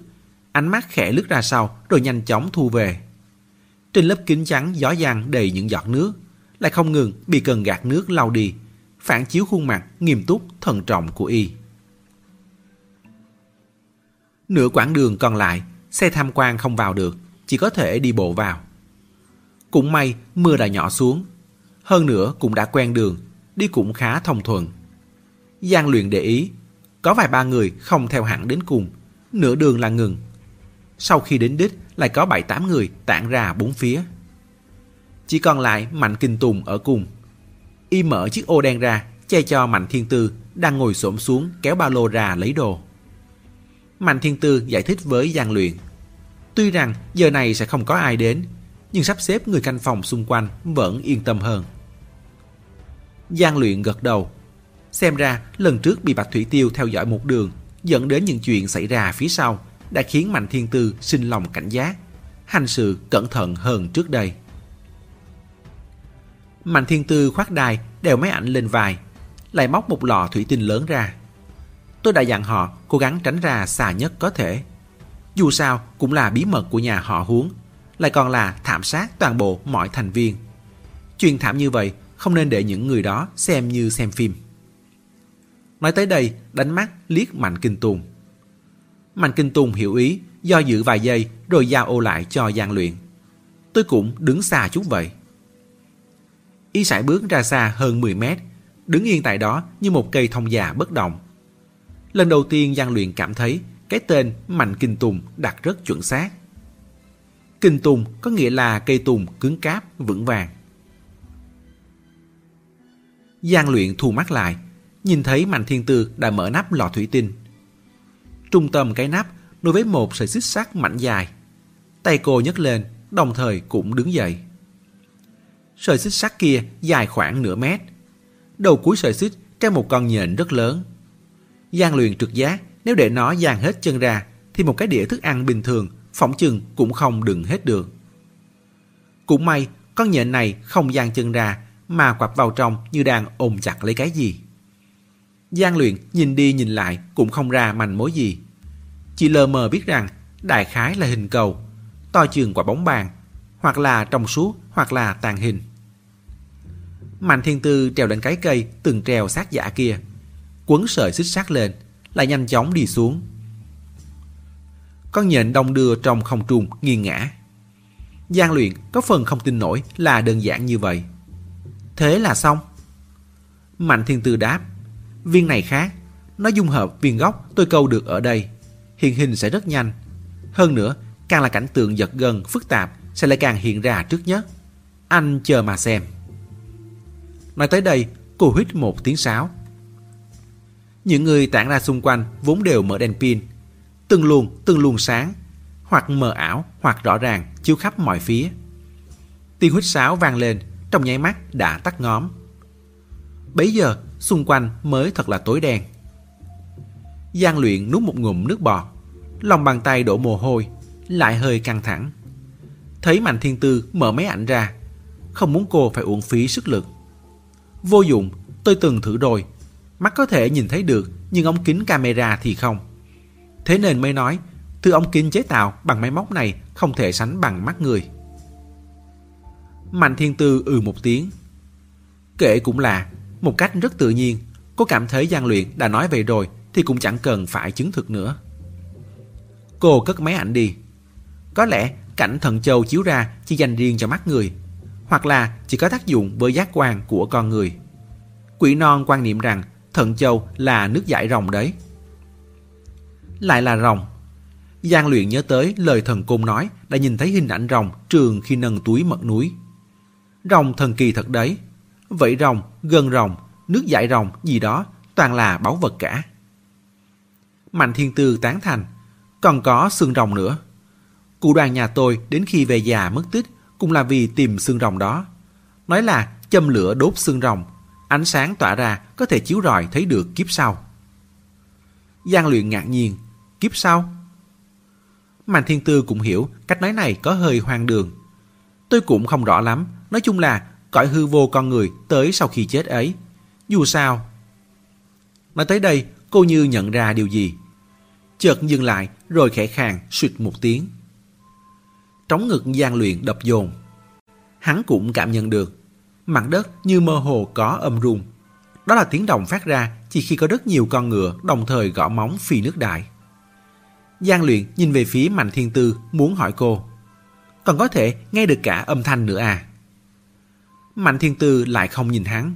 ánh mắt khẽ lướt ra sau rồi nhanh chóng thu về. Trên lớp kính trắng gió ràng đầy những giọt nước, lại không ngừng bị cần gạt nước lau đi, phản chiếu khuôn mặt nghiêm túc, thận trọng của y. Nửa quãng đường còn lại, xe tham quan không vào được, chỉ có thể đi bộ vào. Cũng may mưa đã nhỏ xuống, hơn nữa cũng đã quen đường, đi cũng khá thông thuận. Giang luyện để ý, có vài ba người không theo hẳn đến cùng, nửa đường là ngừng. Sau khi đến đích lại có bảy tám người tản ra bốn phía. Chỉ còn lại Mạnh Kinh Tùng ở cùng. Y mở chiếc ô đen ra, che cho Mạnh Thiên Tư đang ngồi xổm xuống kéo ba lô ra lấy đồ. Mạnh Thiên Tư giải thích với Giang Luyện. Tuy rằng giờ này sẽ không có ai đến, nhưng sắp xếp người canh phòng xung quanh vẫn yên tâm hơn. Giang Luyện gật đầu. Xem ra lần trước bị Bạch Thủy Tiêu theo dõi một đường dẫn đến những chuyện xảy ra phía sau đã khiến Mạnh Thiên Tư sinh lòng cảnh giác, hành sự cẩn thận hơn trước đây. Mạnh Thiên Tư khoác đai đeo máy ảnh lên vai, lại móc một lọ thủy tinh lớn ra. Tôi đã dặn họ cố gắng tránh ra xa nhất có thể. Dù sao cũng là bí mật của nhà họ huống, lại còn là thảm sát toàn bộ mọi thành viên. Chuyện thảm như vậy không nên để những người đó xem như xem phim. Nói tới đây, đánh mắt liếc Mạnh Kinh Tùng. Mạnh Kinh Tùng hiểu ý, do dự vài giây rồi giao ô lại cho Giang Luyện. Tôi cũng đứng xa chút vậy. Y sải bước ra xa hơn 10 mét, đứng yên tại đó như một cây thông già bất động. Lần đầu tiên Giang Luyện cảm thấy cái tên Mạnh Kinh Tùng đặt rất chuẩn xác. Kinh Tùng có nghĩa là cây tùng cứng cáp, vững vàng. Giang Luyện thu mắt lại, nhìn thấy Mạnh Thiên Tư đã mở nắp lọ thủy tinh. Trung tâm cái nắp nối với một sợi xích sắt mảnh dài. Tay cô nhấc lên, đồng thời cũng đứng dậy. Sợi xích sắt kia dài khoảng nửa mét. Đầu cuối sợi xích treo một con nhện rất lớn. Giang luyện trực giác, nếu để nó dàn hết chân ra, thì một cái đĩa thức ăn bình thường, phỏng chừng cũng không đựng hết được. Cũng may, con nhện này không dàn chân ra, mà quặp vào trong như đang ôm chặt lấy cái gì. Giang luyện nhìn đi nhìn lại cũng không ra manh mối gì. Chỉ lờ mờ biết rằng đại khái là hình cầu, to chừng quả bóng bàn, hoặc là trong suốt hoặc là tàn hình. Mạnh thiên tư trèo lên cái cây từng trèo sát giả kia, quấn sợi xích sắt lên, lại nhanh chóng đi xuống. Con nhện đông đưa trong không trung nghiêng ngã. Giang luyện có phần không tin nổi là đơn giản như vậy. Thế là xong. Mạnh thiên tư đáp, viên này khác, nó dung hợp viên gốc tôi câu được ở đây. Hiện hình sẽ rất nhanh. Hơn nữa, càng là cảnh tượng giật gân, phức tạp sẽ lại càng hiện ra trước nhất. Anh chờ mà xem. Nói tới đây, cô hít một tiếng sáo. Những người tản ra xung quanh vốn đều mở đèn pin. Từng luồng, từng luồng sáng, hoặc mờ ảo, hoặc rõ ràng, chiếu khắp mọi phía. Tiếng huýt sáo vang lên, trong nháy mắt đã tắt ngóm. Bấy giờ, xung quanh mới thật là tối đen. Giang luyện nuốt một ngụm nước bọt, lòng bàn tay đổ mồ hôi, lại hơi căng thẳng. Thấy Mạnh Thiên Tư mở máy ảnh ra, không muốn cô phải uổng phí sức lực. Vô dụng, tôi từng thử rồi. Mắt có thể nhìn thấy được, nhưng ống kính camera thì không. Thế nên mới nói, thứ ống kính chế tạo bằng máy móc này không thể sánh bằng mắt người. Mạnh Thiên Tư ừ một tiếng. kể cũng là, một cách rất tự nhiên, cô cảm thấy gian Luyện đã nói về rồi thì cũng chẳng cần phải chứng thực nữa. Cô cất máy ảnh đi. Có lẽ cảnh thần châu chiếu ra chỉ dành riêng cho mắt người, hoặc là chỉ có tác dụng với giác quan của con người. Quỷ non quan niệm rằng thần châu là nước giải rồng đấy. Lại là rồng. Giang luyện nhớ tới lời thần cung nói đã nhìn thấy hình ảnh rồng trường khi nâng túi mật núi. Rồng thần kỳ thật đấy. Vậy rồng, gần rồng, nước giải rồng gì đó toàn là báu vật cả. Mạnh thiên tư tán thành, còn có xương rồng nữa. Cụ đoàn nhà tôi đến khi về già mất tích cũng là vì tìm xương rồng đó. Nói là châm lửa đốt xương rồng, ánh sáng tỏa ra có thể chiếu rọi thấy được kiếp sau. Giang luyện ngạc nhiên, kiếp sau? Mạnh thiên tư cũng hiểu cách nói này có hơi hoang đường. Tôi cũng không rõ lắm, nói chung là cõi hư vô con người tới sau khi chết ấy. Dù sao... mà tới đây, cô như nhận ra điều gì. Chợt dừng lại rồi khẽ khàng suyệt một tiếng. Trống ngực gian luyện đập dồn. Hắn cũng cảm nhận được. Mặt đất như mơ hồ có âm rung. Đó là tiếng động phát ra chỉ khi có rất nhiều con ngựa đồng thời gõ móng phi nước đại. Giang luyện nhìn về phía Mạnh Thiên Tư muốn hỏi cô. Còn có thể nghe được cả âm thanh nữa à? Mạnh Thiên Tư lại không nhìn hắn.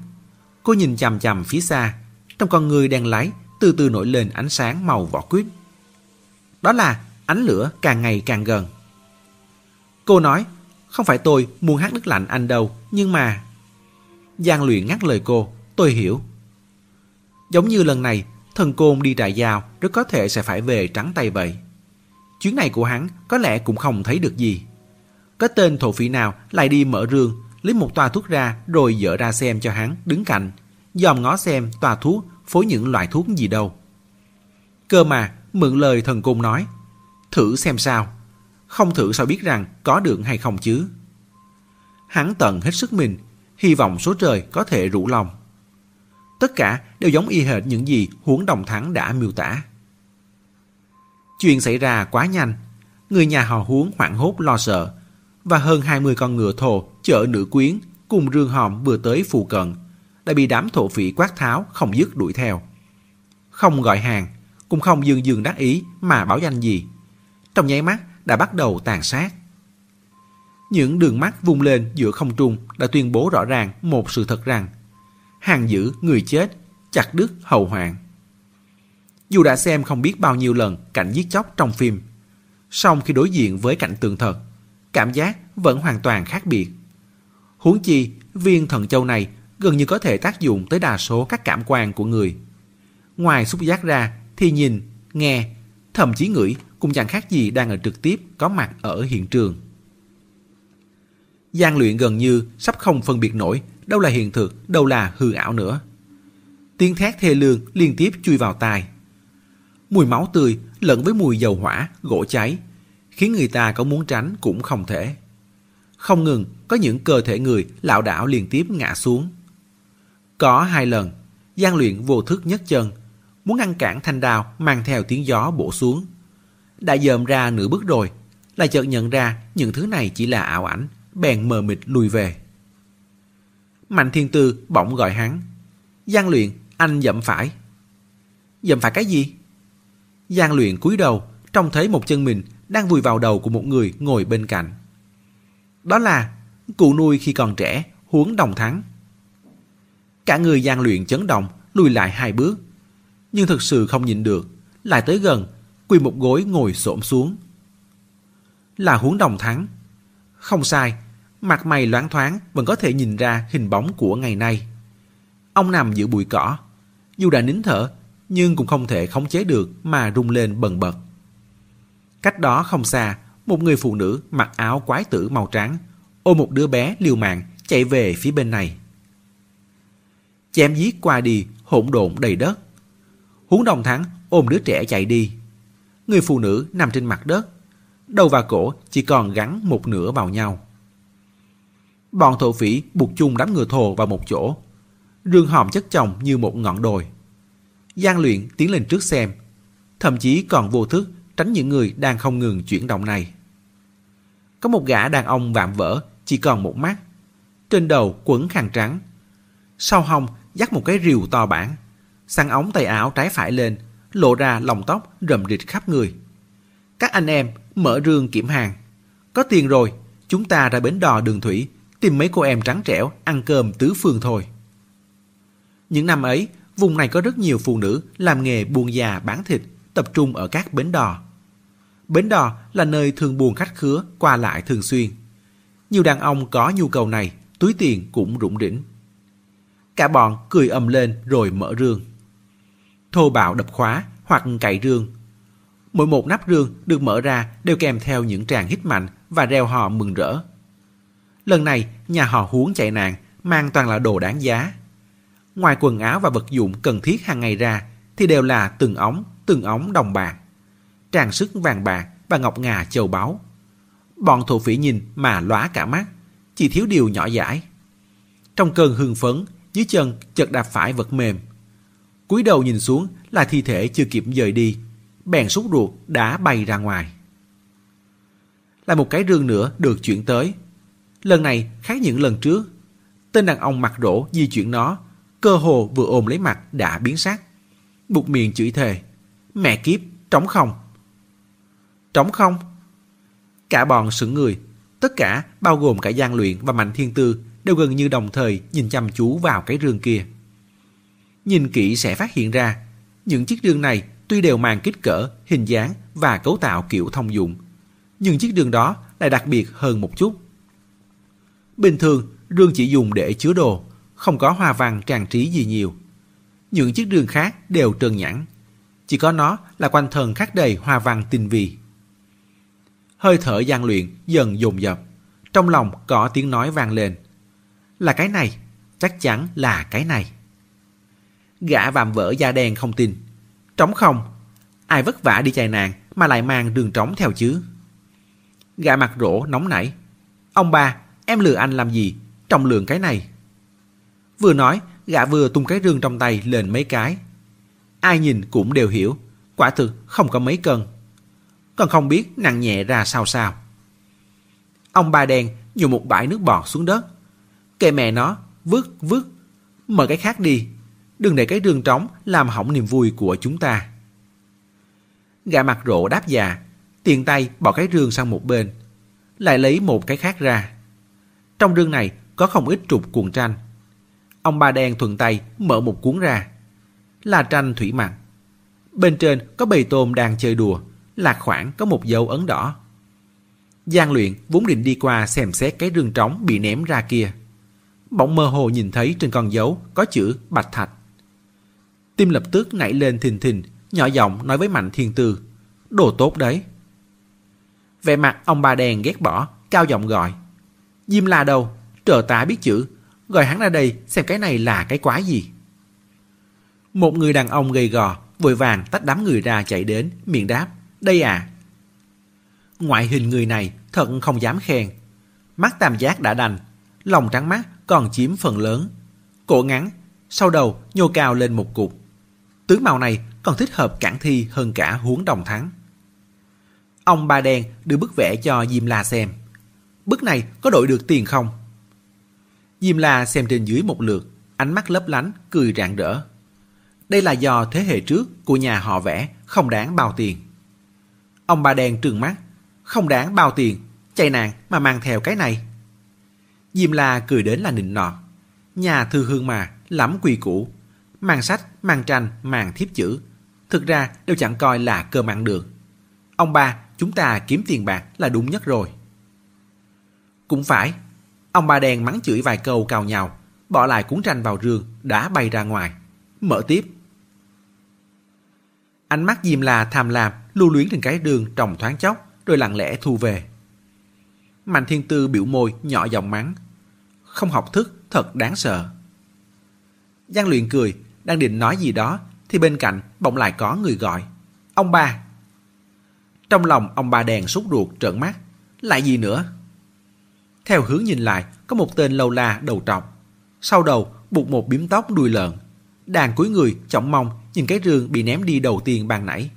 Cô nhìn chằm chằm phía xa. Trong con người đang lái từ từ nổi lên ánh sáng màu vỏ quyết. Đó là ánh lửa càng ngày càng gần. Cô nói, không phải tôi muốn hát nước lạnh anh đâu, nhưng mà... Giang luyện ngắt lời cô, tôi hiểu. Giống như lần này, thần côn đi trại giao rất có thể sẽ phải về trắng tay vậy. Chuyến này của hắn có lẽ cũng không thấy được gì. Có tên thổ phỉ nào lại đi mở rương, lấy một toa thuốc ra rồi dỡ ra xem cho hắn đứng cạnh, dòm ngó xem toa thuốc phối những loại thuốc gì đâu. Cơ mà, mượn lời thần côn nói, thử xem sao. Không thử sao biết rằng có được hay không chứ. Hắn tận hết sức mình, hy vọng số trời có thể rủ lòng. Tất cả đều giống y hệt những gì huống đồng thắng đã miêu tả. Chuyện xảy ra quá nhanh, người nhà họ huống hoảng hốt lo sợ, và hơn 20 con ngựa thồ chợ nữ quyến cùng rương hòm vừa tới phù cận, đã bị đám thổ phỉ quát tháo không dứt đuổi theo. Không gọi hàng, cũng không dương dương đắc ý mà báo danh gì. Trong nháy mắt đã bắt đầu tàn sát. Những đường mắt vung lên giữa không trung đã tuyên bố rõ ràng một sự thật rằng hàng giữ người chết, chặt đứt hầu hoàng. Dù đã xem không biết bao nhiêu lần cảnh giết chóc trong phim, song khi đối diện với cảnh tường thật, cảm giác vẫn hoàn toàn khác biệt. Huống chi, viên thần châu này gần như có thể tác dụng tới đa số các cảm quan của người. Ngoài xúc giác ra thì nhìn, nghe, thậm chí ngửi cũng chẳng khác gì đang ở trực tiếp có mặt ở hiện trường. Giang luyện gần như sắp không phân biệt nổi đâu là hiện thực, đâu là hư ảo nữa. Tiếng thét thê lương liên tiếp chui vào tai. Mùi máu tươi lẫn với mùi dầu hỏa, gỗ cháy, khiến người ta có muốn tránh cũng không thể. Không ngừng có những cơ thể người lảo đảo liên tiếp ngã xuống. Có hai lần, gian luyện vô thức nhất chân, muốn ngăn cản thanh đao mang theo tiếng gió bổ xuống. Đã dòm ra nửa bước rồi, lại chợt nhận ra những thứ này chỉ là ảo ảnh, bèn mờ mịt lùi về. Mạnh thiên tư bỗng gọi hắn. Giang luyện, anh dậm phải. Dậm phải cái gì? Giang luyện cúi đầu, trông thấy một chân mình đang vùi vào đầu của một người ngồi bên cạnh. Đó là cụ nuôi khi còn trẻ, huống đồng thắng. Cả người gian luyện chấn động, lùi lại hai bước. Nhưng thực sự không nhịn được, lại tới gần, quỳ một gối ngồi xổm xuống. Là huống đồng thắng. Không sai, mặt mày loáng thoáng vẫn có thể nhìn ra hình bóng của ngày nay. Ông nằm giữa bụi cỏ, dù đã nín thở, nhưng cũng không thể khống chế được mà rung lên bần bật. Cách đó không xa, một người phụ nữ mặc áo quái tử màu trắng, ôm một đứa bé liều mạng chạy về phía bên này. Chém giết qua đi, hỗn độn đầy đất. Huống đồng thắng ôm đứa trẻ chạy đi. Người phụ nữ nằm trên mặt đất. đầu và cổ chỉ còn gắn một nửa vào nhau. Bọn thổ phỉ buộc chung đám ngựa thồ vào một chỗ. Rương hòm chất chồng như một ngọn đồi. Giang luyện tiến lên trước xem, thậm chí còn vô thức tránh những người đang không ngừng chuyển động này. Có một gã đàn ông vạm vỡ, chỉ còn một mắt. Trên đầu quấn khăn trắng. Sau hông dắt một cái rìu to bản. Săn ống tay áo trái phải lên, lộ ra lồng tóc rậm rịch khắp người. Các anh em mở rương kiểm hàng. Có tiền rồi, chúng ta ra bến đò đường thủy, tìm mấy cô em trắng trẻo ăn cơm tứ phương thôi. Những năm ấy, vùng này có rất nhiều phụ nữ làm nghề buôn già bán thịt, tập trung ở các bến đò. Bến đò là nơi thường buồn khách khứa qua lại thường xuyên. Nhiều đàn ông có nhu cầu này, túi tiền cũng rủng rỉnh. Cả bọn cười ầm lên rồi mở rương. Thô bạo đập khóa hoặc cậy rương. Mỗi một nắp rương được mở ra đều kèm theo những tràng hít mạnh và reo hò mừng rỡ. Lần này, nhà họ huống chạy nạn, mang toàn là đồ đáng giá. Ngoài quần áo và vật dụng cần thiết hàng ngày ra, thì đều là từng ống, từng ống đồng bạc. Trang sức vàng bạc và ngọc ngà châu báu. Bọn thổ phỉ nhìn mà lóa cả mắt, chỉ thiếu điều nhỏ dãi. Trong cơn hưng phấn, dưới chân chợt đạp phải vật mềm. cúi đầu nhìn xuống là thi thể chưa kịp rời đi, bèn sút ruột đã bay ra ngoài. Là một cái rương nữa được chuyển tới. Lần này khác những lần trước. Tên đàn ông mặt rỗ di chuyển nó, cơ hồ vừa ôm lấy mặt đã biến sắc. bụt miệng chửi thề. Mẹ kiếp, trống không. Trống không? Cả bọn sững người, tất cả bao gồm cả Giang Luyện và Mạnh Thiên Tư đều gần như đồng thời nhìn chăm chú vào cái rương kia. Nhìn kỹ sẽ phát hiện ra, những chiếc rương này tuy đều mang kích cỡ, hình dáng và cấu tạo kiểu thông dụng, nhưng chiếc rương đó lại đặc biệt hơn một chút. Bình thường, rương chỉ dùng để chứa đồ, không có hoa văn trang trí gì nhiều. Những chiếc rương khác đều trơn nhẵn, chỉ có nó là quanh thân khắc đầy hoa văn tinh vi. Hơi thở gian luyện dần dồn dập, trong lòng có tiếng nói vang lên. Là cái này, chắc chắn là cái này. Gã vạm vỡ da đen không tin. Trống không, ai vất vả đi chạy nạn mà lại mang đường trống theo chứ. Gã mặt rỗ nóng nảy. Ông ba, em lừa anh làm gì? Trọng lượng cái này. Vừa nói, gã vừa tung cái rương trong tay lên mấy cái. Ai nhìn cũng đều hiểu, quả thực không có mấy cân. Còn không biết nặng nhẹ ra sao sao. Ông ba đen dùng một bãi nước bọt xuống đất. Kệ mẹ nó, vứt, vứt. Mở cái khác đi. Đừng để cái rương trống làm hỏng niềm vui của chúng ta. Gã mặt rộ đáp dạ, già, tiền tay bỏ cái rương sang một bên. Lại lấy một cái khác ra. Trong rương này có không ít trục cuộn tranh. Ông ba đen thuận tay mở một cuốn ra. Là tranh thủy mặc. Bên trên có bầy tôm đang chơi đùa, lạc khoảng có một dấu ấn đỏ. Giang luyện vốn định đi qua xem xét cái rương trống bị ném ra kia. Bỗng mơ hồ nhìn thấy trên con dấu có chữ Bạch Thạch. Tim lập tức nảy lên thình thình, nhỏ giọng nói với Mạnh Thiên Tư. Đồ tốt đấy. Vẻ mặt ông ba đèn ghét bỏ, cao giọng gọi. Diêm la đâu? Trợ tá biết chữ. Gọi hắn ra đây xem cái này là cái quái gì. Một người đàn ông gầy gò, vội vàng tách đám người ra chạy đến, miệng đáp. Đây à, Ngoại hình người này thật không dám khen. Mắt tam giác đã đành, lòng trắng mắt còn chiếm phần lớn. Cổ ngắn, sau đầu nhô cao lên một cục. Tướng màu này còn thích hợp cản thi hơn cả huống đồng thắng. Ông ba đen đưa bức vẽ cho Diêm La xem. Bức này có đổi được tiền không? Diêm La xem trên dưới một lượt, ánh mắt lấp lánh, cười rạng rỡ. Đây là do thế hệ trước của nhà họ vẽ không đáng bao tiền. Ông bà đen trừng mắt, không đáng bao tiền, chạy nạn mà mang theo cái này. Diêm La cười đến là nịnh nọt. Nhà thư hương mà, lắm quy củ. Mang sách, mang tranh, mang thiếp chữ. Thực ra đều chẳng coi là cơ ăn được. Ông ba, chúng ta kiếm tiền bạc là đúng nhất rồi. Cũng phải. Ông ba đen mắng chửi vài câu cào nhào, bỏ lại cuốn tranh vào rương, đã bay ra ngoài. Mở tiếp. Ánh mắt Diêm La tham lam, lưu luyến trên cái đường trồng thoáng chốc, rồi lặng lẽ thu về. Mạnh Thiên Tư biểu môi nhỏ giọng mắng. Không học thức, thật đáng sợ. Giang luyện cười, đang định nói gì đó, thì bên cạnh bỗng lại có người gọi. Ông ba! Trong lòng ông ba đèn sốt ruột trợn mắt. Lại gì nữa? Theo hướng nhìn lại, có một tên lâu la đầu trọc. Sau đầu buộc một biếm tóc đuôi lợn. Đàn cuối người trọng mong nhìn cái rương bị ném đi đầu tiên ban nãy.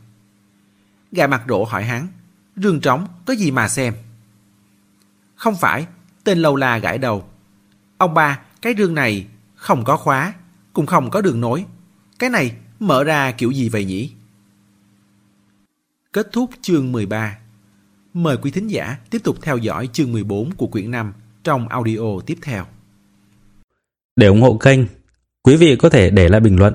Gà mặt rỗ hỏi hắn, rương trống có gì mà xem? Không phải, tên lâu la gãi đầu. Ông ba, cái rương này không có khóa, cũng không có đường nối. Cái này mở ra kiểu gì vậy nhỉ? Kết thúc chương 13 Mời quý thính giả tiếp tục theo dõi chương 14 của quyển 5 trong audio tiếp theo. Để ủng hộ kênh, quý vị có thể để lại bình luận